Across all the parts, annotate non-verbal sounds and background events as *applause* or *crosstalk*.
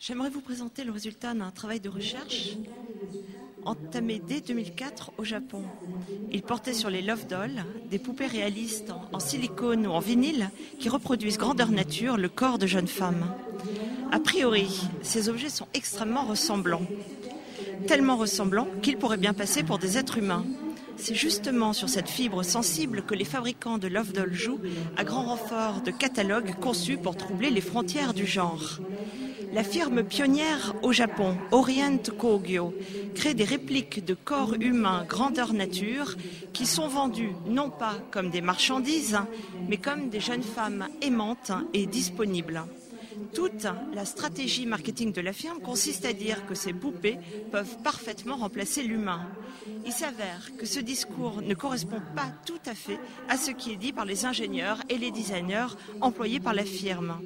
J'aimerais vous présenter le résultat d'un travail de recherche entamé dès 2004 au Japon. Il portait sur les Love Dolls, des poupées réalistes en silicone ou en vinyle qui reproduisent grandeur nature le corps de jeunes femmes. A priori, ces objets sont extrêmement ressemblants. Tellement ressemblants qu'ils pourraient bien passer pour des êtres humains. C'est justement sur cette fibre sensible que les fabricants de Love Doll jouent à grand renfort de catalogues conçus pour troubler les frontières du genre. La firme pionnière au Japon, Orient Kogyo, crée des répliques de corps humains grandeur nature qui sont vendus non pas comme des marchandises, mais comme des jeunes femmes aimantes et disponibles. Toute la stratégie marketing de la firme consiste à dire que ces poupées peuvent parfaitement remplacer l'humain. Il s'avère que ce discours ne correspond pas tout à fait à ce qui est dit par les ingénieurs et les designers employés par la firme.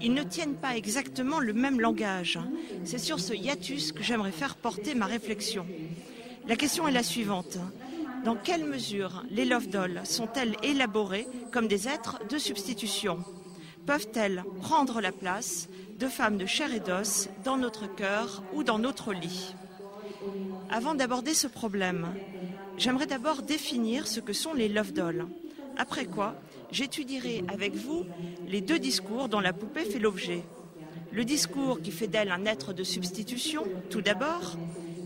Ils ne tiennent pas exactement le même langage. C'est sur ce hiatus que j'aimerais faire porter ma réflexion. La question est la suivante. Dans quelle mesure les love dolls sont-elles élaborées comme des êtres de substitution? Peuvent-elles prendre la place de femmes de chair et d'os dans notre cœur ou dans notre lit? Avant d'aborder ce problème, j'aimerais d'abord définir ce que sont les love dolls. Après quoi, j'étudierai avec vous les deux discours dont la poupée fait l'objet. Le discours qui fait d'elle un être de substitution, tout d'abord,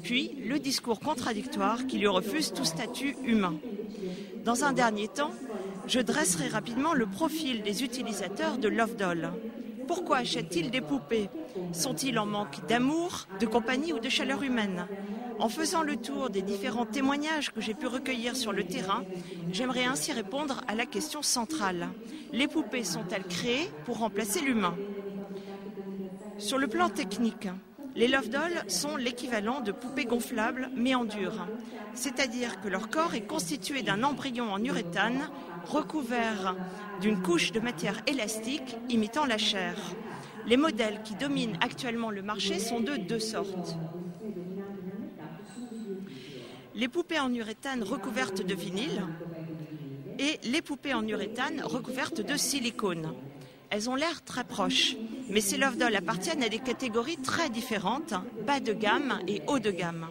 puis le discours contradictoire qui lui refuse tout statut humain. Dans un dernier temps, je dresserai rapidement le profil des utilisateurs de Love Doll. Pourquoi achètent-ils des poupées? Sont-ils en manque d'amour, de compagnie ou de chaleur humaine? En faisant le tour des différents témoignages que j'ai pu recueillir sur le terrain, j'aimerais ainsi répondre à la question centrale. Les poupées sont-elles créées pour remplacer l'humain? Sur le plan technique, les Love Dolls sont l'équivalent de poupées gonflables mais en dur, c'est-à-dire que leur corps est constitué d'un embryon en uréthane recouvert d'une couche de matière élastique imitant la chair. Les modèles qui dominent actuellement le marché sont de deux sortes. Les poupées en uréthane recouvertes de vinyle et les poupées en uréthane recouvertes de silicone. Elles ont l'air très proches, mais ces Love Dolls appartiennent à des catégories très différentes, bas de gamme et haut de gamme.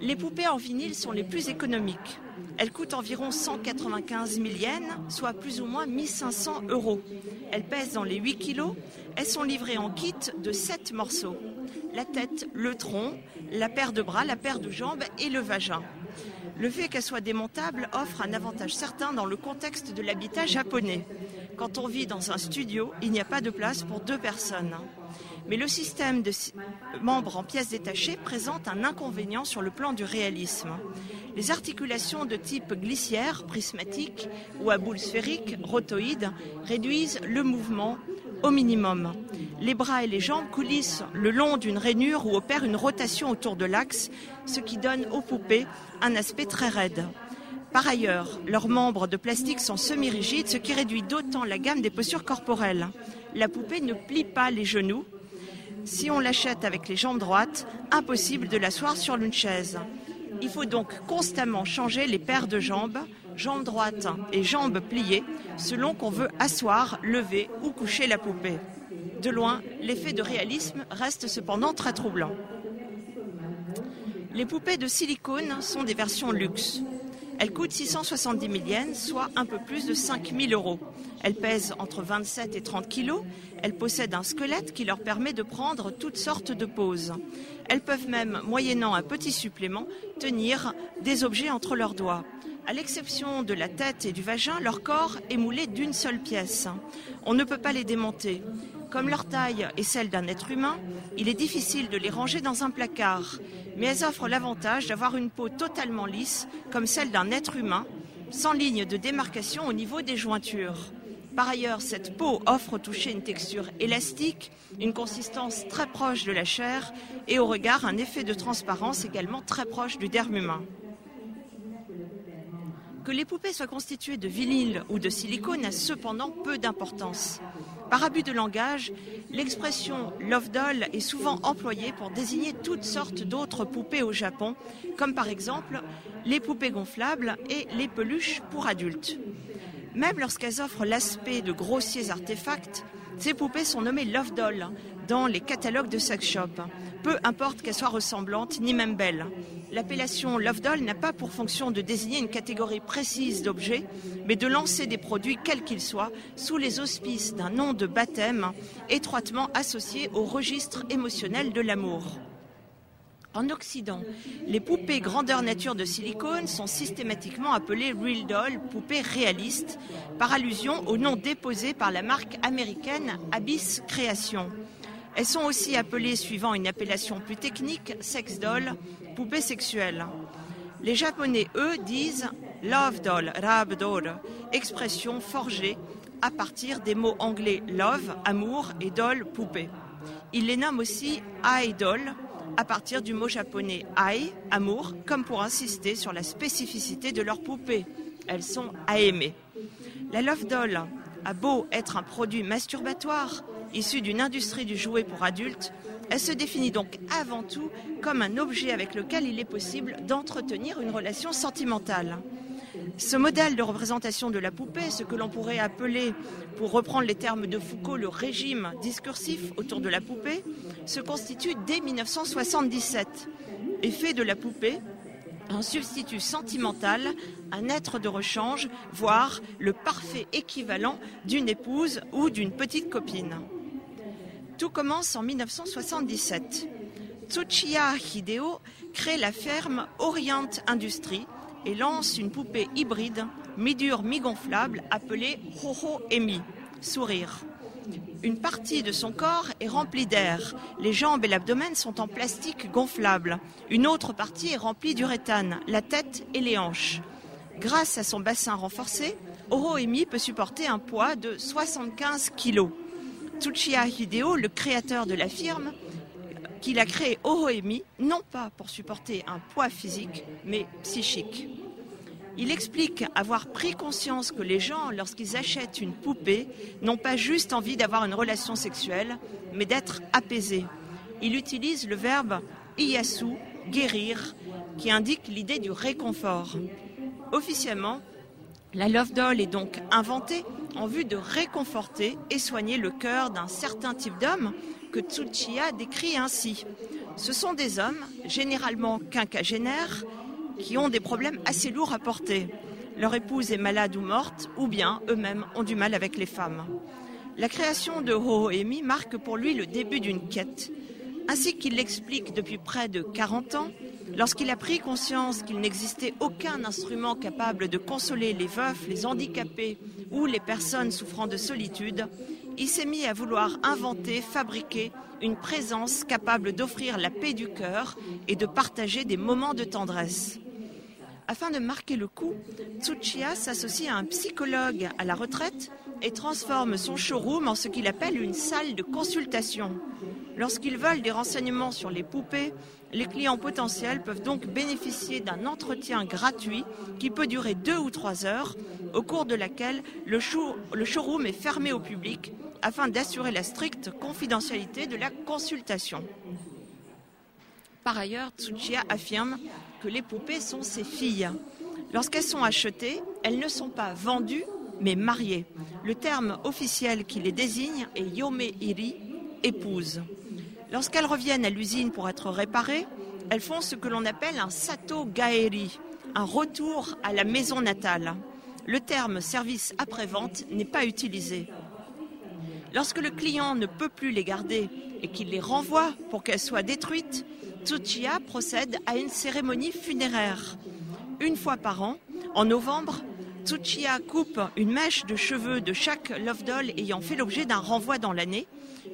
Les poupées en vinyle sont les plus économiques. Elles coûtent environ 195 000 yens, soit plus ou moins 1500 euros. Elles pèsent dans les 8 kilos. Elles sont livrées en kit de 7 morceaux. La tête, le tronc, la paire de bras, la paire de jambes et le vagin. Le fait qu'elles soient démontables offre un avantage certain dans le contexte de l'habitat japonais. Quand on vit dans un studio, il n'y a pas de place pour deux personnes. Mais le système de membres en pièces détachées présente un inconvénient sur le plan du réalisme. Les articulations de type glissière, prismatique ou à boule sphérique, rotoïde, réduisent le mouvement au minimum. Les bras et les jambes coulissent le long d'une rainure ou opèrent une rotation autour de l'axe, ce qui donne aux poupées un aspect très raide. Par ailleurs, leurs membres de plastique sont semi-rigides, ce qui réduit d'autant la gamme des postures corporelles. La poupée ne plie pas les genoux. Si on l'achète avec les jambes droites, impossible de l'asseoir sur une chaise. Il faut donc constamment changer les paires de jambes, jambes droites et jambes pliées, selon qu'on veut asseoir, lever ou coucher la poupée. De loin, l'effet de réalisme reste cependant très troublant. Les poupées de silicone sont des versions luxe. Elle coûte 670 000 yens, soit un peu plus de 5 000 euros. Elle pèse entre 27 et 30 kilos. Elle possède un squelette qui leur permet de prendre toutes sortes de poses. Elles peuvent même, moyennant un petit supplément, tenir des objets entre leurs doigts. À l'exception de la tête et du vagin, leur corps est moulé d'une seule pièce. On ne peut pas les démonter. Comme leur taille est celle d'un être humain, il est difficile de les ranger dans un placard mais elles offrent l'avantage d'avoir une peau totalement lisse, comme celle d'un être humain, sans ligne de démarcation au niveau des jointures. Par ailleurs, cette peau offre au toucher une texture élastique, une consistance très proche de la chair et au regard un effet de transparence également très proche du derme humain. Que les poupées soient constituées de vinyle ou de silicone a cependant peu d'importance. Par abus de langage, l'expression love doll est souvent employée pour désigner toutes sortes d'autres poupées au Japon, comme par exemple les poupées gonflables et les peluches pour adultes. Même lorsqu'elles offrent l'aspect de grossiers artefacts, ces poupées sont nommées Love Doll dans les catalogues de sex shop. Peu importe qu'elles soient ressemblantes, ni même belles. L'appellation Love Doll n'a pas pour fonction de désigner une catégorie précise d'objets, mais de lancer des produits, quels qu'ils soient, sous les auspices d'un nom de baptême étroitement associé au registre émotionnel de l'amour. En Occident, les poupées grandeur nature de silicone sont systématiquement appelées Real Doll, poupées réalistes, par allusion au nom déposé par la marque américaine Abyss Création. Elles sont aussi appelées, suivant une appellation plus technique, sex doll, poupées sexuelles. Les Japonais, eux, disent love doll, rab doll, expression forgée à partir des mots anglais love, amour, et doll, poupée. Ils les nomment aussi idol, à partir du mot japonais ai, amour, comme pour insister sur la spécificité de leurs poupées. Elles sont à aimer. La love doll a beau être un produit masturbatoire, issu d'une industrie du jouet pour adultes, elle se définit donc avant tout comme un objet avec lequel il est possible d'entretenir une relation sentimentale. Ce modèle de représentation de la poupée, ce que l'on pourrait appeler, pour reprendre les termes de Foucault, le régime discursif autour de la poupée, se constitue dès 1977 et fait de la poupée un substitut sentimental, un être de rechange, voire le parfait équivalent d'une épouse ou d'une petite copine. Tout commence en 1977. Tsuchiya Hideo crée la ferme Orient Industries et lance une poupée hybride, mi-dure, mi-gonflable, appelée Hoho Emi, sourire. Une partie de son corps est remplie d'air. Les jambes et l'abdomen sont en plastique gonflable. Une autre partie est remplie d'uréthane, la tête et les hanches. Grâce à son bassin renforcé, Emi peut supporter un poids de 75 kg. Tsuchiya Hideo, le créateur de la firme, qu'il a créé Oroemi, non pas pour supporter un poids physique, mais psychique. Il explique avoir pris conscience que les gens, lorsqu'ils achètent une poupée, n'ont pas juste envie d'avoir une relation sexuelle, mais d'être apaisés. Il utilise le verbe iyasu, guérir, qui indique l'idée du réconfort. Officiellement, la Love Doll est donc inventée en vue de réconforter et soigner le cœur d'un certain type d'homme que Tsuchiya décrit ainsi. Ce sont des hommes, généralement quinquagénaires, qui ont des problèmes assez lourds à porter. Leur épouse est malade ou morte, ou bien eux-mêmes ont du mal avec les femmes. La création de Hohoemi marque pour lui le début d'une quête. Ainsi qu'il l'explique depuis près de 40 ans, Lorsqu'il a pris conscience qu'il n'existait aucun instrument capable de consoler les veufs, les handicapés ou les personnes souffrant de solitude, il s'est mis à vouloir inventer, fabriquer une présence capable d'offrir la paix du cœur et de partager des moments de tendresse. Afin de marquer le coup, Tsuchiya s'associe à un psychologue à la retraite et transforme son showroom en ce qu'il appelle une salle de consultation. Lorsqu'ils veulent des renseignements sur les poupées, les clients potentiels peuvent donc bénéficier d'un entretien gratuit qui peut durer deux ou trois heures, au cours de laquelle le, showroom est fermé au public afin d'assurer la stricte confidentialité de la consultation. Par ailleurs, Tsuchiya affirme que les poupées sont ses filles. Lorsqu'elles sont achetées, elles ne sont pas vendues, mais mariées. Le terme officiel qui les désigne est Yome Iri, épouse. Lorsqu'elles reviennent à l'usine pour être réparées, elles font ce que l'on appelle un sato gaeri, un retour à la maison natale. Le terme service après-vente n'est pas utilisé. Lorsque le client ne peut plus les garder et qu'il les renvoie pour qu'elles soient détruites, Tsuchiya procède à une cérémonie funéraire. Une fois par an, en novembre, Tsuchiya coupe une mèche de cheveux de chaque love doll ayant fait l'objet d'un renvoi dans l'année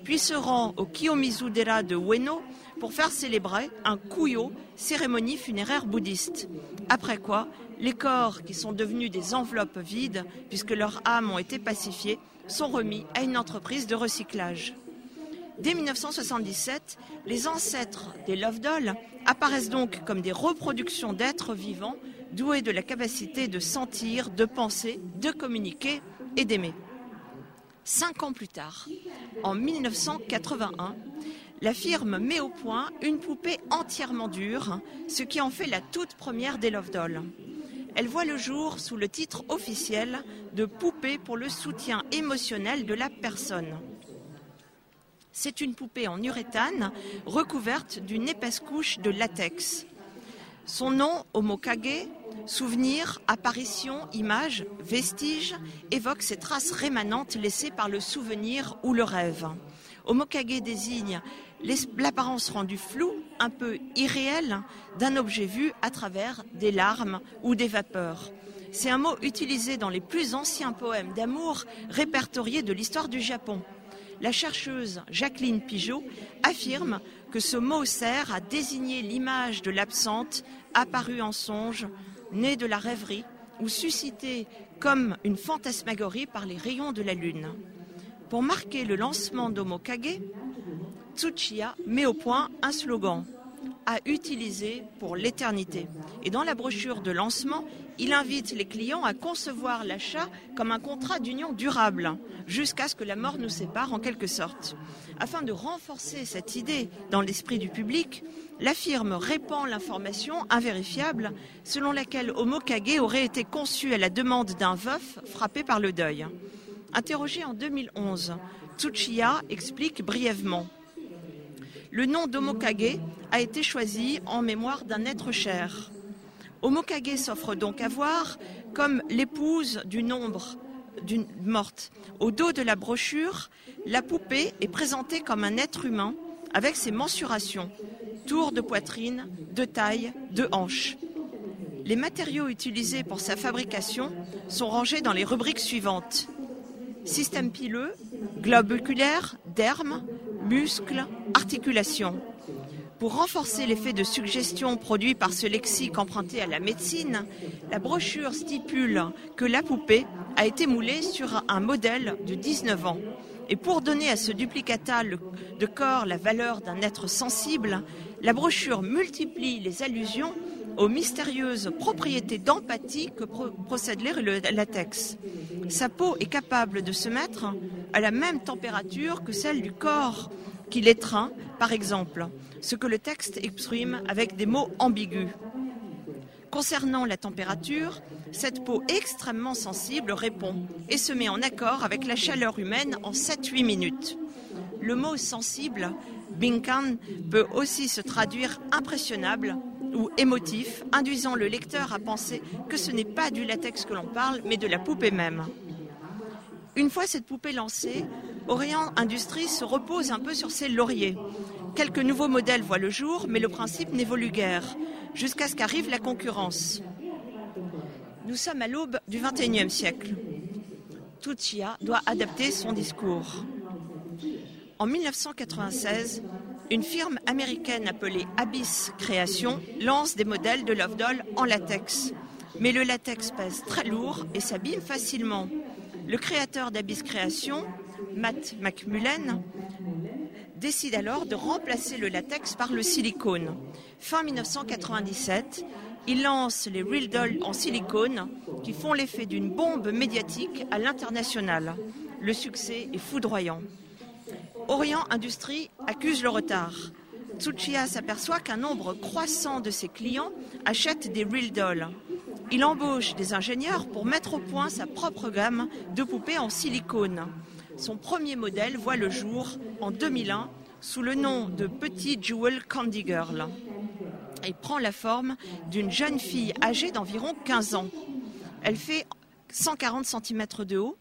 puis se rend au Kiyomizu-dera de Ueno pour faire célébrer un kuyo, cérémonie funéraire bouddhiste. Après quoi, les corps qui sont devenus des enveloppes vides, puisque leurs âmes ont été pacifiées, sont remis à une entreprise de recyclage. Dès 1977, les ancêtres des Love Dolls apparaissent donc comme des reproductions d'êtres vivants doués de la capacité de sentir, de penser, de communiquer et d'aimer. Cinq ans plus tard, en 1981, la firme met au point une poupée entièrement dure, ce qui en fait la toute première des Love Dolls. Elle voit le jour sous le titre officiel de Poupée pour le soutien émotionnel de la personne. C'est une poupée en uréthane recouverte d'une épaisse couche de latex. Son nom, Omokage, souvenir, apparition, image, vestige, évoque ces traces rémanentes laissées par le souvenir ou le rêve. Omokage désigne l'apparence rendue floue, un peu irréelle, d'un objet vu à travers des larmes ou des vapeurs. C'est un mot utilisé dans les plus anciens poèmes d'amour répertoriés de l'histoire du Japon. La chercheuse Jacqueline Pigeot affirme que ce mot sert à désigner l'image de l'absente apparue en songe, née de la rêverie ou suscitée comme une fantasmagorie par les rayons de la lune. Pour marquer le lancement d'Omokage, Tsuchiya met au point un slogan à utiliser pour l'éternité. Et dans la brochure de lancement, il invite les clients à concevoir l'achat comme un contrat d'union durable, jusqu'à ce que la mort nous sépare en quelque sorte. Afin de renforcer cette idée dans l'esprit du public, la firme répand l'information invérifiable selon laquelle Omokage aurait été conçu à la demande d'un veuf frappé par le deuil. Interrogé en 2011, Tsuchiya explique brièvement le nom d'Omokage a été choisi en mémoire d'un être cher. Omokage s'offre donc à voir comme l'épouse du nombre d'une morte. Au dos de la brochure, la poupée est présentée comme un être humain avec ses mensurations, tour de poitrine, de taille, de hanche. Les matériaux utilisés pour sa fabrication sont rangés dans les rubriques suivantes. Système pileux, globe oculaire, derme, muscles, articulations. Pour renforcer l'effet de suggestion produit par ce lexique emprunté à la médecine, la brochure stipule que la poupée a été moulée sur un modèle de 19 ans. Et pour donner à ce duplicata de corps la valeur d'un être sensible, la brochure multiplie les allusions aux mystérieuses propriétés d'empathie que procède le latex. Sa peau est capable de se mettre à la même température que celle du corps qui l'étreint, par exemple, ce que le texte exprime avec des mots ambigus. Concernant la température, cette peau extrêmement sensible répond et se met en accord avec la chaleur humaine en 7-8 minutes. Le mot sensible, binkan, peut aussi se traduire impressionnable ou émotif, induisant le lecteur à penser que ce n'est pas du latex que l'on parle, mais de la poupée même. Une fois cette poupée lancée, Orient Industries se repose un peu sur ses lauriers. Quelques nouveaux modèles voient le jour, mais le principe n'évolue guère, jusqu'à ce qu'arrive la concurrence. Nous sommes à l'aube du XXIe siècle. Tuccia doit adapter son discours. En 1996, une firme américaine appelée Abyss Création lance des modèles de Love Doll en latex. Mais le latex pèse très lourd et s'abîme facilement. Le créateur d'Abyss Création, Matt McMullen, décide alors de remplacer le latex par le silicone. Fin 1997, il lance les Real Doll en silicone qui font l'effet d'une bombe médiatique à l'international. Le succès est foudroyant. Orient Industrie accuse le retard. Tsuchiya s'aperçoit qu'un nombre croissant de ses clients achètent des Real Dolls. Il embauche des ingénieurs pour mettre au point sa propre gamme de poupées en silicone. Son premier modèle voit le jour en 2001 sous le nom de Petit Jewel Candy Girl. Il prend la forme d'une jeune fille âgée d'environ 15 ans. Elle fait 140 cm de haut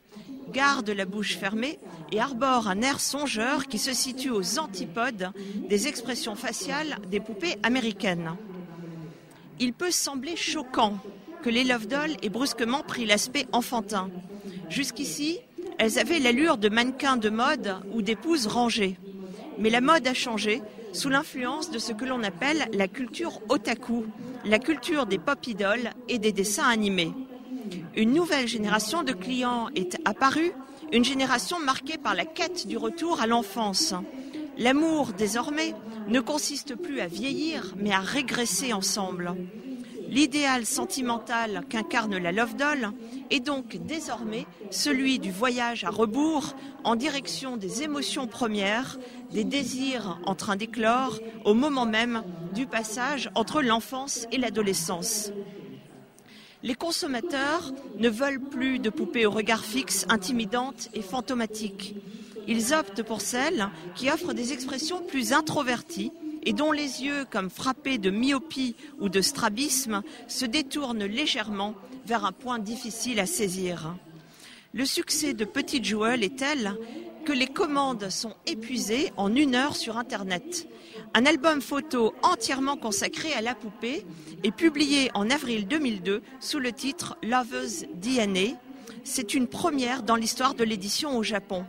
garde la bouche fermée et arbore un air songeur qui se situe aux antipodes des expressions faciales des poupées américaines. Il peut sembler choquant que les Love Dolls aient brusquement pris l'aspect enfantin. Jusqu'ici, elles avaient l'allure de mannequins de mode ou d'épouses rangées. Mais la mode a changé sous l'influence de ce que l'on appelle la culture otaku, la culture des pop idoles et des dessins animés. Une nouvelle génération de clients est apparue, une génération marquée par la quête du retour à l'enfance. L'amour, désormais, ne consiste plus à vieillir, mais à régresser ensemble. L'idéal sentimental qu'incarne la Love Doll est donc désormais celui du voyage à rebours en direction des émotions premières, des désirs en train d'éclore au moment même du passage entre l'enfance et l'adolescence. Les consommateurs ne veulent plus de poupées au regard fixe, intimidantes et fantomatiques. Ils optent pour celles qui offrent des expressions plus introverties et dont les yeux, comme frappés de myopie ou de strabisme, se détournent légèrement vers un point difficile à saisir. Le succès de Petite Jouelle est tel que les commandes sont épuisées en une heure sur Internet. Un album photo entièrement consacré à la poupée est publié en avril 2002 sous le titre Lover's DNA. C'est une première dans l'histoire de l'édition au Japon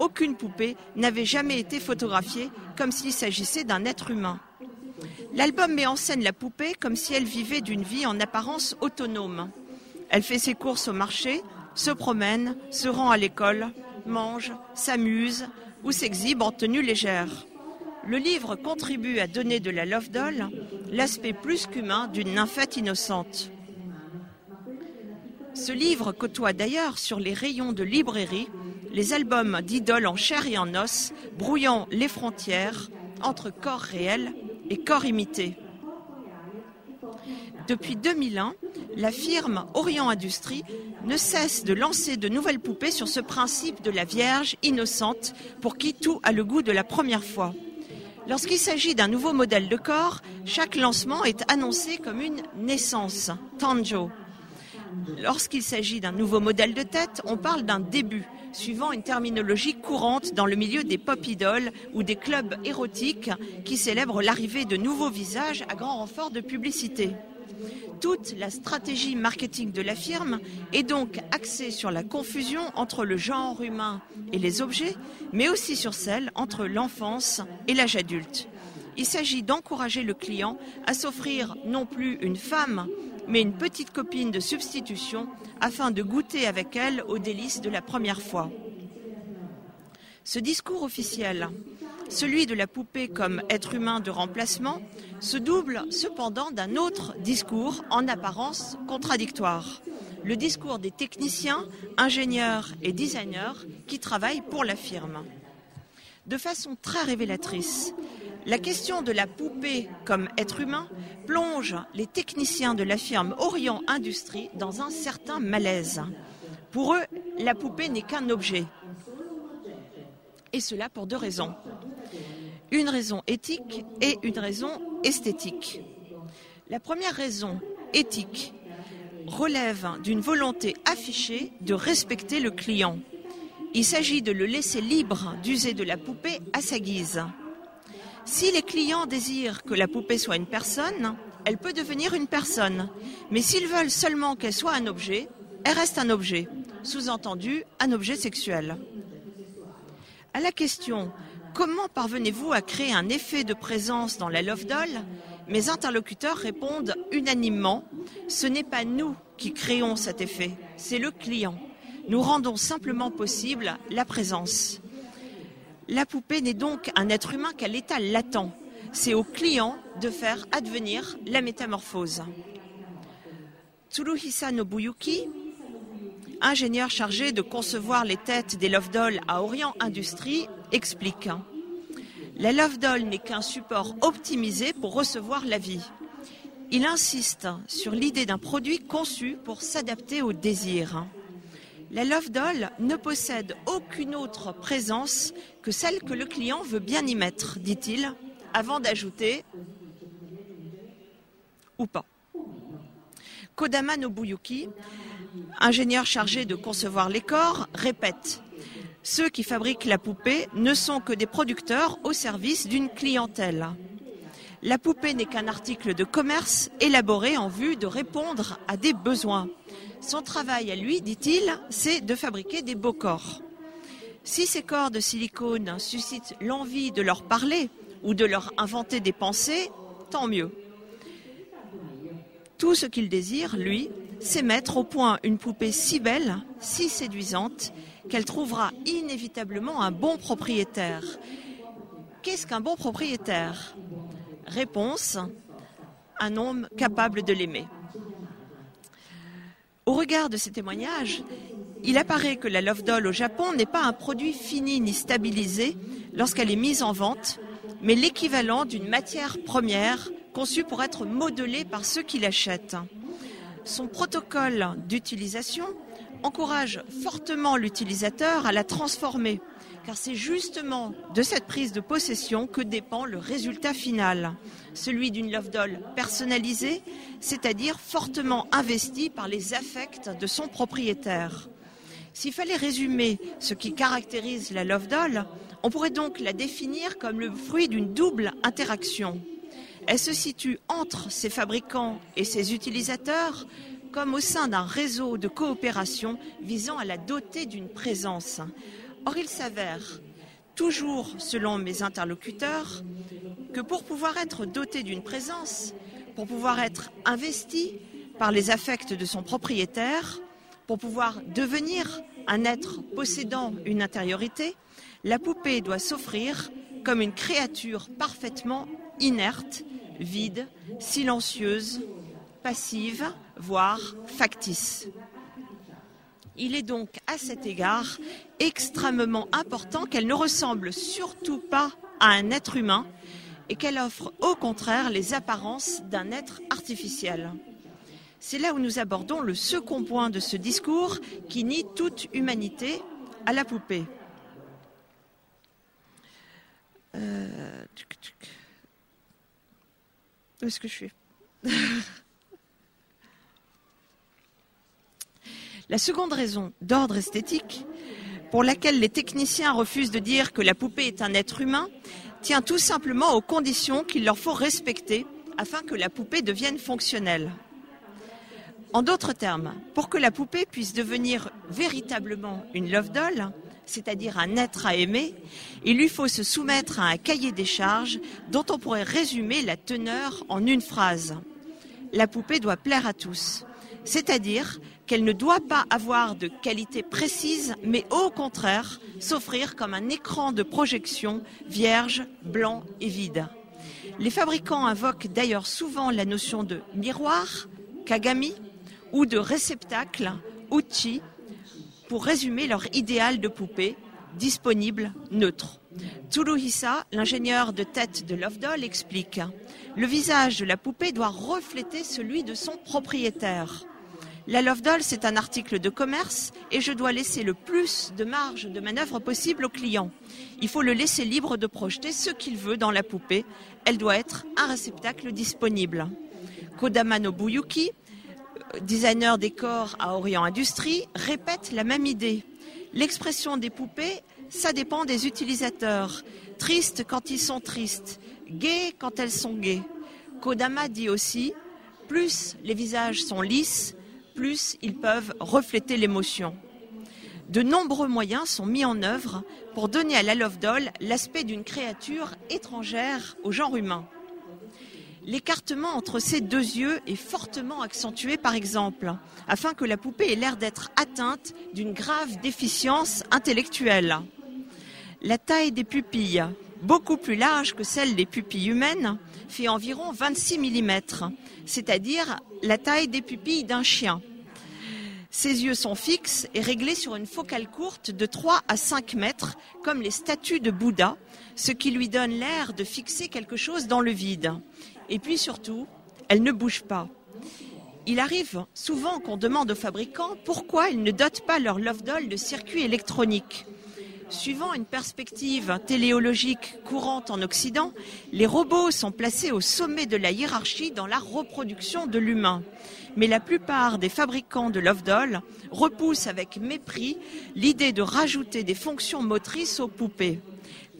aucune poupée n'avait jamais été photographiée comme s'il s'agissait d'un être humain. L'album met en scène la poupée comme si elle vivait d'une vie en apparence autonome. Elle fait ses courses au marché, se promène, se rend à l'école, mange, s'amuse ou s'exhibe en tenue légère. Le livre contribue à donner de la Love Doll l'aspect plus qu'humain d'une nymphette innocente. Ce livre côtoie d'ailleurs sur les rayons de librairie les albums d'idoles en chair et en os, brouillant les frontières entre corps réel et corps imité. Depuis 2001, la firme Orient Industrie ne cesse de lancer de nouvelles poupées sur ce principe de la Vierge innocente pour qui tout a le goût de la première fois. Lorsqu'il s'agit d'un nouveau modèle de corps, chaque lancement est annoncé comme une naissance, tanjo. Lorsqu'il s'agit d'un nouveau modèle de tête, on parle d'un début, suivant une terminologie courante dans le milieu des pop idoles ou des clubs érotiques qui célèbrent l'arrivée de nouveaux visages à grand renfort de publicité. Toute la stratégie marketing de la firme est donc axée sur la confusion entre le genre humain et les objets, mais aussi sur celle entre l'enfance et l'âge adulte. Il s'agit d'encourager le client à s'offrir non plus une femme, mais une petite copine de substitution afin de goûter avec elle aux délices de la première fois. Ce discours officiel, celui de la poupée comme être humain de remplacement, se double cependant d'un autre discours en apparence contradictoire, le discours des techniciens, ingénieurs et designers qui travaillent pour la firme. De façon très révélatrice, la question de la poupée comme être humain plonge les techniciens de la firme Orient Industrie dans un certain malaise. Pour eux, la poupée n'est qu'un objet. Et cela pour deux raisons. Une raison éthique et une raison esthétique. La première raison, éthique, relève d'une volonté affichée de respecter le client. Il s'agit de le laisser libre d'user de la poupée à sa guise. Si les clients désirent que la poupée soit une personne, elle peut devenir une personne. Mais s'ils veulent seulement qu'elle soit un objet, elle reste un objet, sous-entendu un objet sexuel. À la question Comment parvenez-vous à créer un effet de présence dans la Love Doll? Mes interlocuteurs répondent unanimement Ce n'est pas nous qui créons cet effet, c'est le client. Nous rendons simplement possible la présence. La poupée n'est donc un être humain qu'à l'état latent. C'est au client de faire advenir la métamorphose. Tsuruhisa Nobuyuki, ingénieur chargé de concevoir les têtes des Love Dolls à Orient Industries, explique La Love Doll n'est qu'un support optimisé pour recevoir la vie. Il insiste sur l'idée d'un produit conçu pour s'adapter au désir. La Love Doll ne possède aucune autre présence que celle que le client veut bien y mettre, dit-il, avant d'ajouter ou pas. Kodama Nobuyuki, ingénieur chargé de concevoir les corps, répète Ceux qui fabriquent la poupée ne sont que des producteurs au service d'une clientèle. La poupée n'est qu'un article de commerce élaboré en vue de répondre à des besoins. Son travail à lui, dit-il, c'est de fabriquer des beaux corps. Si ces corps de silicone suscitent l'envie de leur parler ou de leur inventer des pensées, tant mieux. Tout ce qu'il désire, lui, c'est mettre au point une poupée si belle, si séduisante, qu'elle trouvera inévitablement un bon propriétaire. Qu'est-ce qu'un bon propriétaire? Réponse, un homme capable de l'aimer. Au regard de ces témoignages, il apparaît que la Love Doll au Japon n'est pas un produit fini ni stabilisé lorsqu'elle est mise en vente, mais l'équivalent d'une matière première conçue pour être modelée par ceux qui l'achètent. Son protocole d'utilisation encourage fortement l'utilisateur à la transformer, car c'est justement de cette prise de possession que dépend le résultat final, celui d'une love doll personnalisée, c'est-à-dire fortement investie par les affects de son propriétaire. S'il fallait résumer ce qui caractérise la love doll, on pourrait donc la définir comme le fruit d'une double interaction. Elle se situe entre ses fabricants et ses utilisateurs comme au sein d'un réseau de coopération visant à la doter d'une présence. Or, il s'avère, toujours selon mes interlocuteurs, que pour pouvoir être doté d'une présence, pour pouvoir être investi par les affects de son propriétaire, pour pouvoir devenir un être possédant une intériorité, la poupée doit s'offrir comme une créature parfaitement inerte, vide, silencieuse, passive, voire factice. Il est donc à cet égard extrêmement important qu'elle ne ressemble surtout pas à un être humain et qu'elle offre au contraire les apparences d'un être artificiel. C'est là où nous abordons le second point de ce discours qui nie toute humanité à la poupée. Euh, Où est-ce que je suis *laughs* La seconde raison d'ordre esthétique, pour laquelle les techniciens refusent de dire que la poupée est un être humain, tient tout simplement aux conditions qu'il leur faut respecter afin que la poupée devienne fonctionnelle. En d'autres termes, pour que la poupée puisse devenir véritablement une love doll, c'est-à-dire un être à aimer, il lui faut se soumettre à un cahier des charges dont on pourrait résumer la teneur en une phrase. La poupée doit plaire à tous, c'est-à-dire qu'elle ne doit pas avoir de qualité précise, mais au contraire s'offrir comme un écran de projection vierge, blanc et vide. Les fabricants invoquent d'ailleurs souvent la notion de miroir, kagami, ou de réceptacle, uchi, pour résumer leur idéal de poupée, disponible, neutre. Tuluhisa, l'ingénieur de tête de Love Doll, explique Le visage de la poupée doit refléter celui de son propriétaire. La Love Doll, c'est un article de commerce et je dois laisser le plus de marge de manœuvre possible au client. Il faut le laisser libre de projeter ce qu'il veut dans la poupée. Elle doit être un réceptacle disponible. Kodama Nobuyuki, designer décor à Orient Industrie, répète la même idée. L'expression des poupées, ça dépend des utilisateurs. Tristes quand ils sont tristes, gais quand elles sont gaies. Kodama dit aussi, plus les visages sont lisses, plus ils peuvent refléter l'émotion. De nombreux moyens sont mis en œuvre pour donner à la Love Doll l'aspect d'une créature étrangère au genre humain. L'écartement entre ces deux yeux est fortement accentué par exemple, afin que la poupée ait l'air d'être atteinte d'une grave déficience intellectuelle. La taille des pupilles, beaucoup plus large que celle des pupilles humaines, fait environ 26 mm, c'est-à-dire la taille des pupilles d'un chien. Ses yeux sont fixes et réglés sur une focale courte de 3 à 5 mètres, comme les statues de Bouddha, ce qui lui donne l'air de fixer quelque chose dans le vide. Et puis surtout, elle ne bouge pas. Il arrive souvent qu'on demande aux fabricants pourquoi ils ne dotent pas leur Love Doll de circuits électroniques. Suivant une perspective téléologique courante en Occident, les robots sont placés au sommet de la hiérarchie dans la reproduction de l'humain mais la plupart des fabricants de Love Doll repoussent avec mépris l'idée de rajouter des fonctions motrices aux poupées.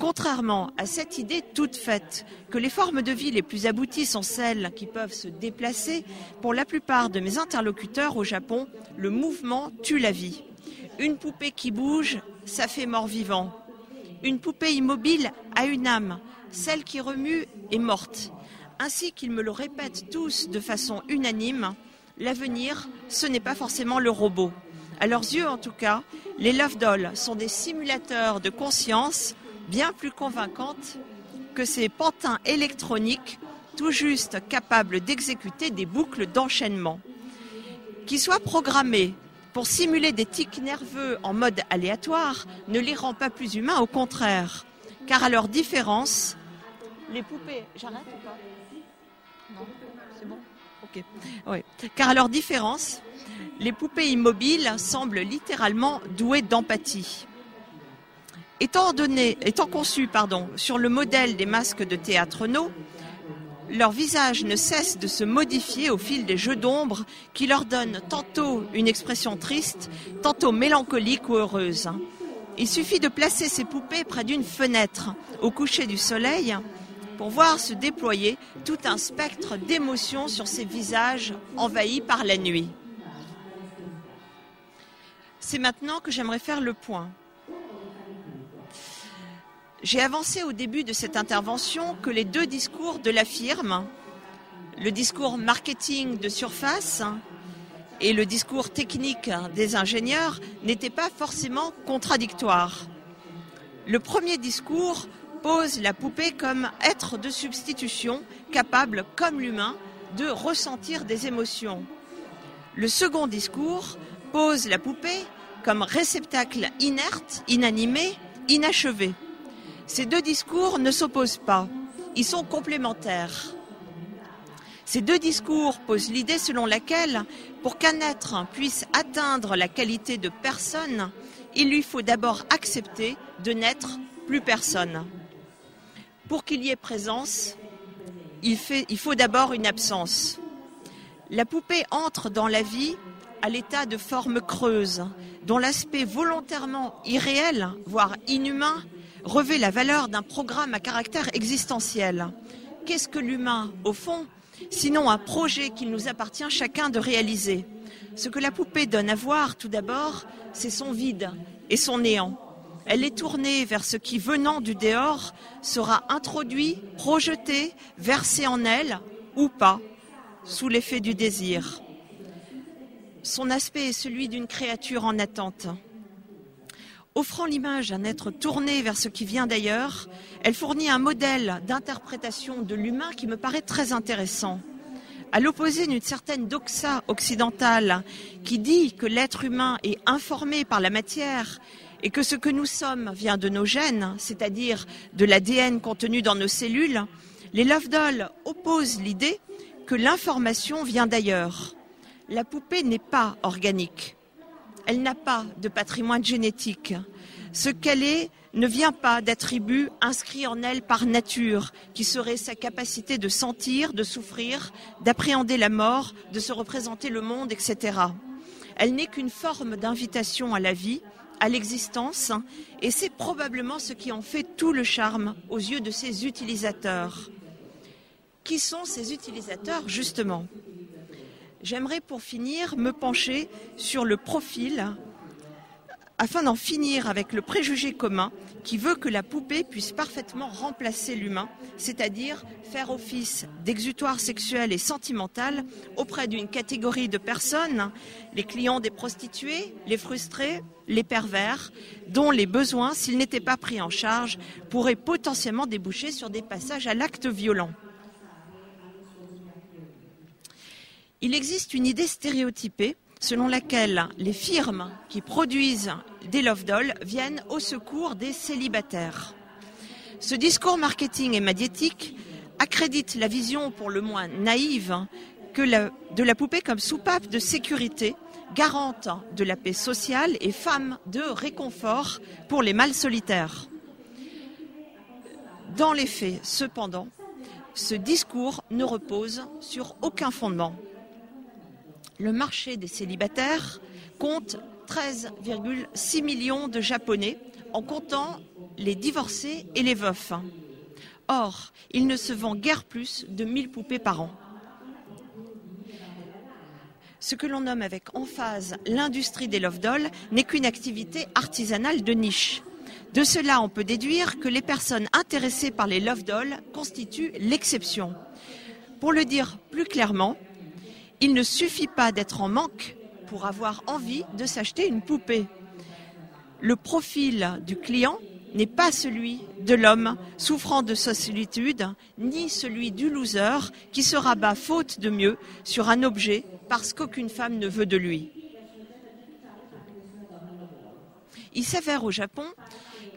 Contrairement à cette idée toute faite que les formes de vie les plus abouties sont celles qui peuvent se déplacer, pour la plupart de mes interlocuteurs au Japon, le mouvement tue la vie. Une poupée qui bouge, ça fait mort-vivant. Une poupée immobile a une âme, celle qui remue est morte. Ainsi qu'ils me le répètent tous de façon unanime, l'avenir, ce n'est pas forcément le robot. À leurs yeux, en tout cas, les Love Dolls sont des simulateurs de conscience bien plus convaincantes que ces pantins électroniques tout juste capables d'exécuter des boucles d'enchaînement. Qu'ils soient programmés pour simuler des tics nerveux en mode aléatoire ne les rend pas plus humains, au contraire. Car à leur différence, les poupées. Car à leur différence, les poupées immobiles semblent littéralement douées d'empathie. Étant, donné, pardon, sur le modèle des masques de théâtre No, leur visage ne cesse de se modifier au fil des jeux d'ombre qui leur donnent tantôt une expression triste, tantôt mélancolique ou heureuse. Il suffit de placer ces poupées près d'une fenêtre au coucher du soleil pour voir se déployer tout un spectre d'émotions sur ces visages envahis par la nuit. C'est maintenant que j'aimerais faire le point. J'ai avancé au début de cette intervention que les deux discours de la firme, le discours marketing de surface et le discours technique des ingénieurs, n'étaient pas forcément contradictoires. Le premier discours pose la poupée comme être de substitution, capable, comme l'humain, de ressentir des émotions. Le second discours pose la poupée comme réceptacle inerte, inanimé, inachevé. Ces deux discours ne s'opposent pas, ils sont complémentaires. Ces deux discours posent l'idée selon laquelle, pour qu'un être puisse atteindre la qualité de personne, il lui faut d'abord accepter de n'être plus personne. Pour qu'il y ait présence, il, il faut d'abord une absence. La poupée entre dans la vie à l'état de forme creuse, dont l'aspect volontairement irréel, voire inhumain, revêt la valeur d'un programme à caractère existentiel. Qu'est-ce que l'humain, au fond, sinon un projet qu'il nous appartient chacun de réaliser? Ce que la poupée donne à voir, tout d'abord, c'est son vide et son néant. Elle est tournée vers ce qui, venant du dehors, sera introduit, projeté, versé en elle, ou pas, sous l'effet du désir. Son aspect est celui d'une créature en attente. Offrant l'image d'un être tourné vers ce qui vient d'ailleurs, elle fournit un modèle d'interprétation de l'humain qui me paraît très intéressant. À l'opposé d'une certaine doxa occidentale qui dit que l'être humain est informé par la matière et que ce que nous sommes vient de nos gènes, c'est-à-dire de l'ADN contenu dans nos cellules, les Love Dolls opposent l'idée que l'information vient d'ailleurs. La poupée n'est pas organique. Elle n'a pas de patrimoine génétique. Ce qu'elle est ne vient pas d'attributs inscrits en elle par nature, qui serait sa capacité de sentir, de souffrir, d'appréhender la mort, de se représenter le monde, etc. Elle n'est qu'une forme d'invitation à la vie, à l'existence, et c'est probablement ce qui en fait tout le charme aux yeux de ses utilisateurs. Qui sont ces utilisateurs, justement? J'aimerais pour finir me pencher sur le profil afin d'en finir avec le préjugé commun qui veut que la poupée puisse parfaitement remplacer l'humain, c'est-à-dire faire office d'exutoire sexuel et sentimental auprès d'une catégorie de personnes, les clients des prostituées, les frustrés, les pervers, dont les besoins, s'ils n'étaient pas pris en charge, pourraient potentiellement déboucher sur des passages à l'acte violent. Il existe une idée stéréotypée selon laquelle les firmes qui produisent des love dolls viennent au secours des célibataires. Ce discours marketing et médiatique accrédite la vision pour le moins naïve que de la poupée comme soupape de sécurité, garante de la paix sociale et femme de réconfort pour les mâles solitaires. Dans les faits, cependant, ce discours ne repose sur aucun fondement le marché des célibataires compte 13,6 millions de Japonais en comptant les divorcés et les veufs. Or, il ne se vend guère plus de 1000 poupées par an. Ce que l'on nomme avec emphase l'industrie des love dolls n'est qu'une activité artisanale de niche. De cela, on peut déduire que les personnes intéressées par les love dolls constituent l'exception. Pour le dire plus clairement, il ne suffit pas d'être en manque pour avoir envie de s'acheter une poupée. Le profil du client n'est pas celui de l'homme souffrant de solitude, ni celui du loser qui se rabat faute de mieux sur un objet parce qu'aucune femme ne veut de lui. Il s'avère au Japon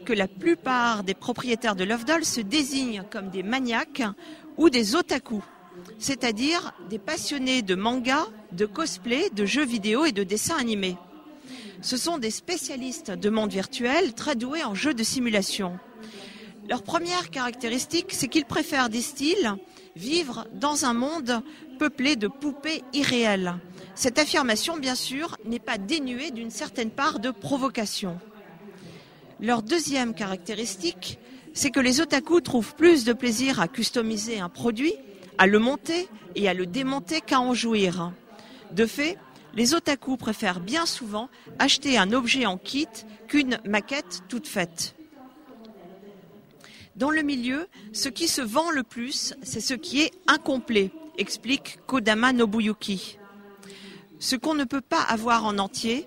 que la plupart des propriétaires de Love Doll se désignent comme des maniaques ou des otaku c'est-à-dire des passionnés de manga, de cosplay, de jeux vidéo et de dessins animés. Ce sont des spécialistes de monde virtuel très doués en jeux de simulation. Leur première caractéristique, c'est qu'ils préfèrent, disent-ils, vivre dans un monde peuplé de poupées irréelles. Cette affirmation, bien sûr, n'est pas dénuée d'une certaine part de provocation. Leur deuxième caractéristique, c'est que les otaku trouvent plus de plaisir à customiser un produit, à le monter et à le démonter qu'à en jouir. De fait, les otaku préfèrent bien souvent acheter un objet en kit qu'une maquette toute faite. Dans le milieu, ce qui se vend le plus, c'est ce qui est incomplet, explique Kodama Nobuyuki. Ce qu'on ne peut pas avoir en entier,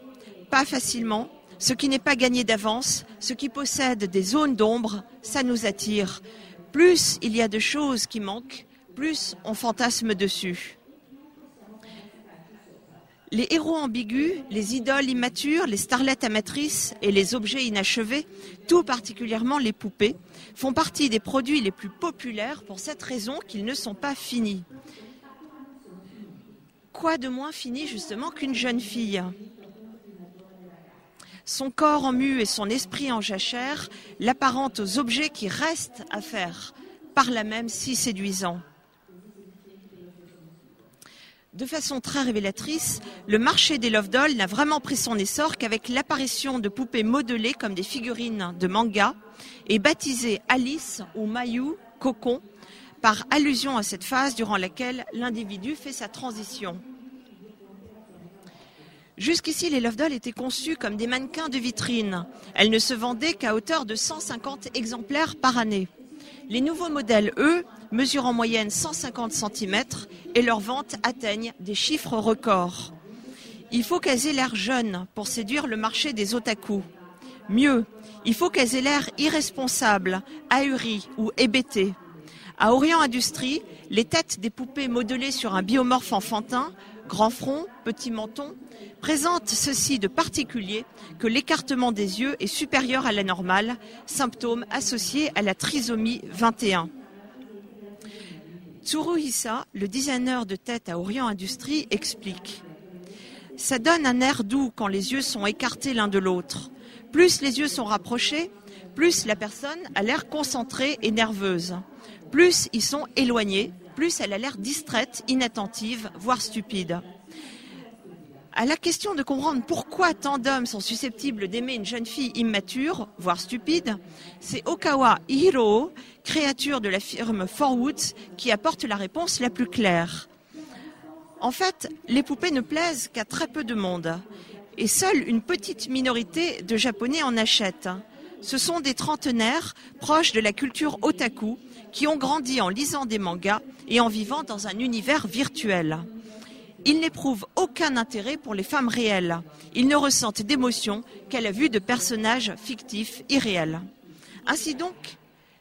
pas facilement, ce qui n'est pas gagné d'avance, ce qui possède des zones d'ombre, ça nous attire. Plus il y a de choses qui manquent, plus on fantasme dessus. Les héros ambigus, les idoles immatures, les starlettes amatrices et les objets inachevés, tout particulièrement les poupées, font partie des produits les plus populaires pour cette raison qu'ils ne sont pas finis. Quoi de moins fini justement qu'une jeune fille? Son corps en mu et son esprit en jachère l'apparentent aux objets qui restent à faire, par là même si séduisants. De façon très révélatrice, le marché des love dolls n'a vraiment pris son essor qu'avec l'apparition de poupées modelées comme des figurines de manga et baptisées Alice ou Mayu, Cocon, par allusion à cette phase durant laquelle l'individu fait sa transition. Jusqu'ici, les Love Dolls étaient conçues comme des mannequins de vitrine. Elles ne se vendaient qu'à hauteur de 150 exemplaires par année. Les nouveaux modèles, eux, mesurent en moyenne 150 cm et leurs ventes atteignent des chiffres records. Il faut qu'elles aient l'air jeunes pour séduire le marché des otaku. Mieux, il faut qu'elles aient l'air irresponsables, ahuries ou hébétées. À Orient Industrie, les têtes des poupées modelées sur un biomorphe enfantin, grand front, petit menton, présente ceci de particulier que l'écartement des yeux est supérieur à la normale, symptôme associé à la trisomie 21. Tsuruhisa, le designer de tête à Orient Industrie, explique Ça donne un air doux quand les yeux sont écartés l'un de l'autre. Plus les yeux sont rapprochés, plus la personne a l'air concentrée et nerveuse. Plus ils sont éloignés, plus elle a l'air distraite, inattentive, voire stupide à la question de comprendre pourquoi tant d'hommes sont susceptibles d'aimer une jeune fille immature, voire stupide, c'est Okawa Hiro, créature de la firme Forwoods, qui apporte la réponse la plus claire. En fait, les poupées ne plaisent qu'à très peu de monde, et seule une petite minorité de Japonais en achètent. Ce sont des trentenaires proches de la culture otaku qui ont grandi en lisant des mangas et en vivant dans un univers virtuel. Ils n'éprouvent aucun intérêt pour les femmes réelles. Ils ne ressentent d'émotion qu'à la vue de personnages fictifs irréels. Ainsi donc,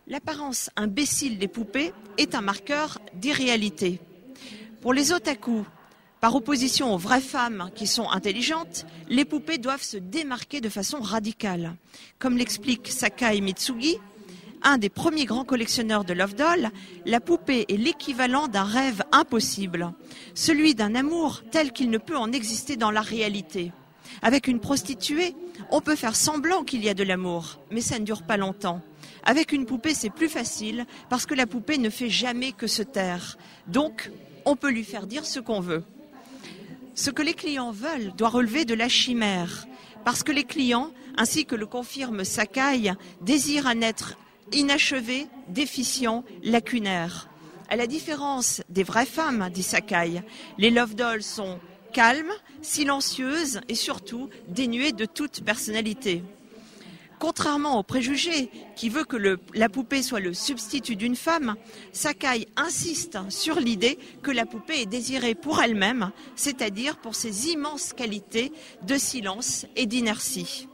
l'apparence imbécile des poupées est un marqueur d'irréalité. Pour les otaku, par opposition aux vraies femmes qui sont intelligentes, les poupées doivent se démarquer de façon radicale. Comme l'explique Sakai Mitsugi, un des premiers grands collectionneurs de Love Doll, la poupée est l'équivalent d'un rêve impossible, celui d'un amour tel qu'il ne peut en exister dans la réalité. Avec une prostituée, on peut faire semblant qu'il y a de l'amour, mais ça ne dure pas longtemps. Avec une poupée, c'est plus facile parce que la poupée ne fait jamais que se taire. Donc, on peut lui faire dire ce qu'on veut. Ce que les clients veulent doit relever de la chimère, parce que les clients, ainsi que le confirme Sakai, désirent un être inachevé, déficient, lacunaire. À la différence des vraies femmes, dit Sakai, les love dolls sont calmes, silencieuses et surtout dénuées de toute personnalité. Contrairement au préjugé qui veut que la poupée soit le substitut d'une femme, Sakai insiste sur l'idée que la poupée est désirée pour elle-même, c'est-à-dire pour ses immenses qualités de silence et d'inertie.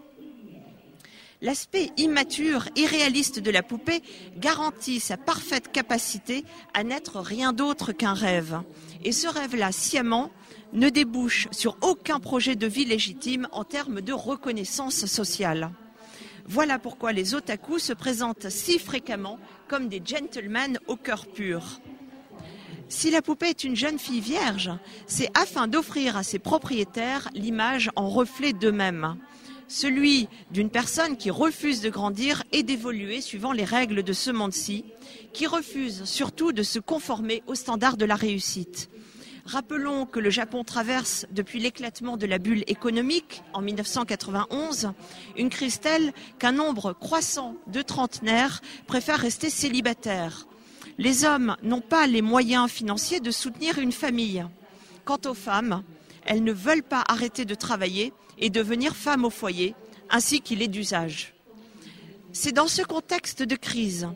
L'aspect immature, irréaliste de la poupée garantit sa parfaite capacité à n'être rien d'autre qu'un rêve. Et ce rêve-là, sciemment, ne débouche sur aucun projet de vie légitime en termes de reconnaissance sociale. Voilà pourquoi les otakus se présentent si fréquemment comme des gentlemen au cœur pur. Si la poupée est une jeune fille vierge, c'est afin d'offrir à ses propriétaires l'image en reflet d'eux-mêmes. Celui d'une personne qui refuse de grandir et d'évoluer suivant les règles de ce monde-ci, qui refuse surtout de se conformer aux standards de la réussite. Rappelons que le Japon traverse, depuis l'éclatement de la bulle économique en 1991, une crise telle qu'un nombre croissant de trentenaires préfèrent rester célibataires les hommes n'ont pas les moyens financiers de soutenir une famille. Quant aux femmes, elles ne veulent pas arrêter de travailler et devenir femmes au foyer, ainsi qu'il est d'usage. C'est dans ce contexte de crise,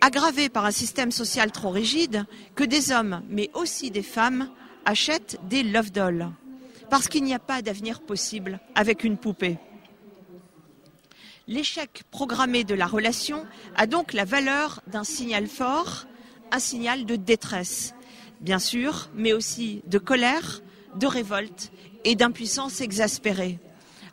aggravé par un système social trop rigide, que des hommes, mais aussi des femmes, achètent des love dolls, parce qu'il n'y a pas d'avenir possible avec une poupée. L'échec programmé de la relation a donc la valeur d'un signal fort, un signal de détresse, bien sûr, mais aussi de colère, de révolte et d'impuissance exaspérée.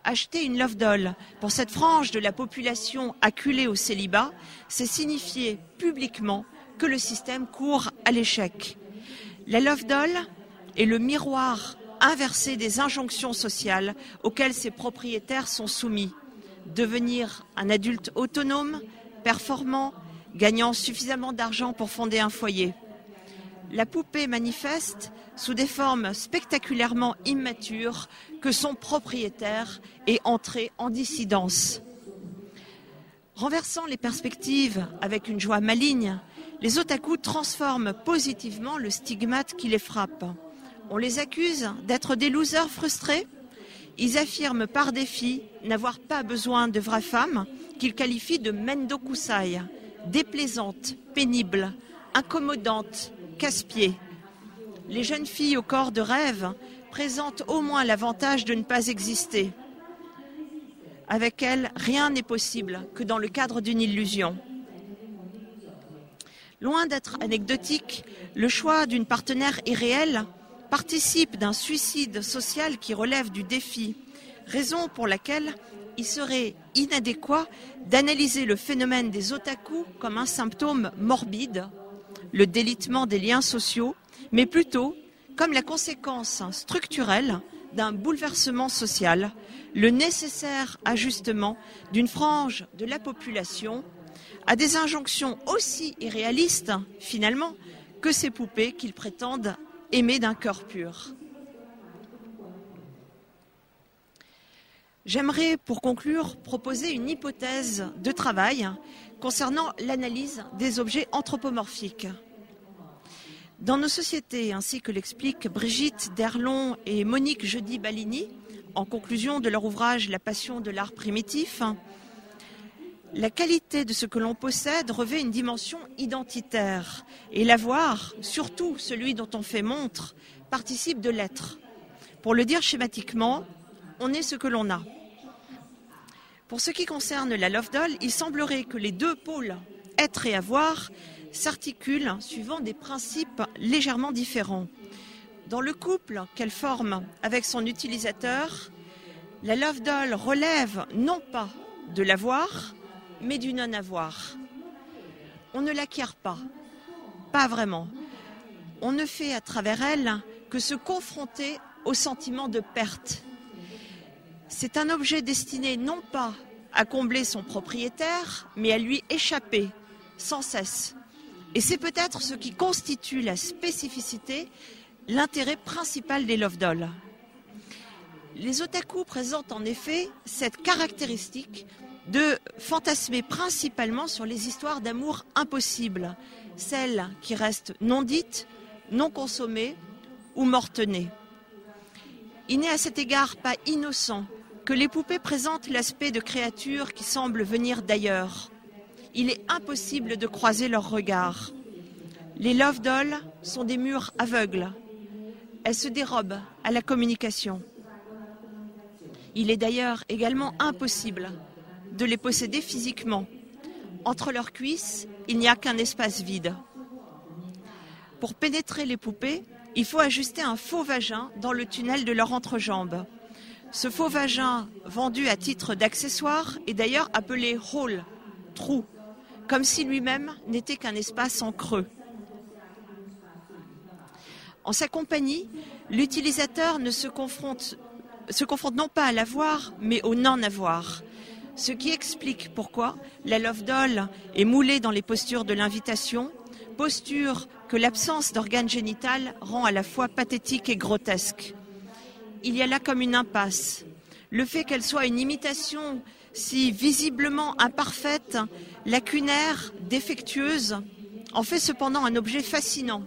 Acheter une love doll pour cette frange de la population acculée au célibat, c'est signifier publiquement que le système court à l'échec. La love doll est le miroir inversé des injonctions sociales auxquelles ses propriétaires sont soumis devenir un adulte autonome, performant, gagnant suffisamment d'argent pour fonder un foyer. La poupée manifeste sous des formes spectaculairement immatures que son propriétaire est entré en dissidence. Renversant les perspectives avec une joie maligne, les otaku transforment positivement le stigmate qui les frappe. On les accuse d'être des losers frustrés, ils affirment par défi n'avoir pas besoin de vraies femmes qu'ils qualifient de mendokusai, déplaisantes, pénibles, incommodantes, casse-pieds. Les jeunes filles au corps de rêve présentent au moins l'avantage de ne pas exister. Avec elles, rien n'est possible que dans le cadre d'une illusion. Loin d'être anecdotique, le choix d'une partenaire irréelle participe d'un suicide social qui relève du défi, raison pour laquelle il serait inadéquat d'analyser le phénomène des otaku comme un symptôme morbide, le délitement des liens sociaux, mais plutôt comme la conséquence structurelle d'un bouleversement social, le nécessaire ajustement d'une frange de la population à des injonctions aussi irréalistes, finalement, que ces poupées qu'ils prétendent aimer d'un cœur pur. J'aimerais, pour conclure, proposer une hypothèse de travail concernant l'analyse des objets anthropomorphiques. Dans nos sociétés, ainsi que l'expliquent Brigitte Derlon et Monique Jeudi-Balini, en conclusion de leur ouvrage La passion de l'art primitif, la qualité de ce que l'on possède revêt une dimension identitaire et l'avoir, surtout celui dont on fait montre, participe de l'être. Pour le dire schématiquement, on est ce que l'on a. Pour ce qui concerne la Love Doll, il semblerait que les deux pôles, être et avoir, s'articulent suivant des principes légèrement différents. Dans le couple qu'elle forme avec son utilisateur, la Love Doll relève non pas de l'avoir, mais du non-avoir. On ne l'acquiert pas, pas vraiment. On ne fait à travers elle que se confronter au sentiment de perte. C'est un objet destiné non pas à combler son propriétaire, mais à lui échapper sans cesse. Et c'est peut-être ce qui constitue la spécificité, l'intérêt principal des love dolls. Les otaku présentent en effet cette caractéristique de fantasmer principalement sur les histoires d'amour impossibles, celles qui restent non dites, non consommées ou mortenées. Il n'est à cet égard pas innocent que les poupées présentent l'aspect de créatures qui semblent venir d'ailleurs. Il est impossible de croiser leurs regards. Les love dolls sont des murs aveugles. Elles se dérobent à la communication. Il est d'ailleurs également impossible de les posséder physiquement. Entre leurs cuisses, il n'y a qu'un espace vide. Pour pénétrer les poupées, il faut ajuster un faux vagin dans le tunnel de leur entrejambe. Ce faux vagin, vendu à titre d'accessoire, est d'ailleurs appelé hole, trou, comme si lui-même n'était qu'un espace en creux. En sa compagnie, l'utilisateur ne se confronte, non pas à l'avoir, mais au non-avoir. Ce qui explique pourquoi la Love Doll est moulée dans les postures de l'invitation, posture que l'absence d'organes génital rend à la fois pathétique et grotesque. Il y a là comme une impasse. Le fait qu'elle soit une imitation si visiblement imparfaite, lacunaire, défectueuse, en fait cependant un objet fascinant,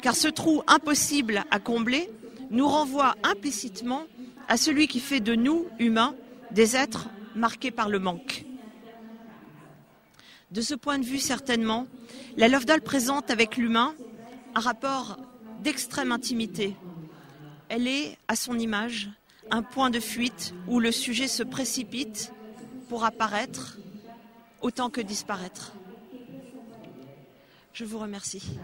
car ce trou impossible à combler nous renvoie implicitement à celui qui fait de nous, humains, des êtres marqués par le manque. De ce point de vue, certainement, la Love Doll présente avec l'humain un rapport d'extrême intimité. Elle est, à son image, un point de fuite où le sujet se précipite pour apparaître autant que disparaître. Je vous remercie.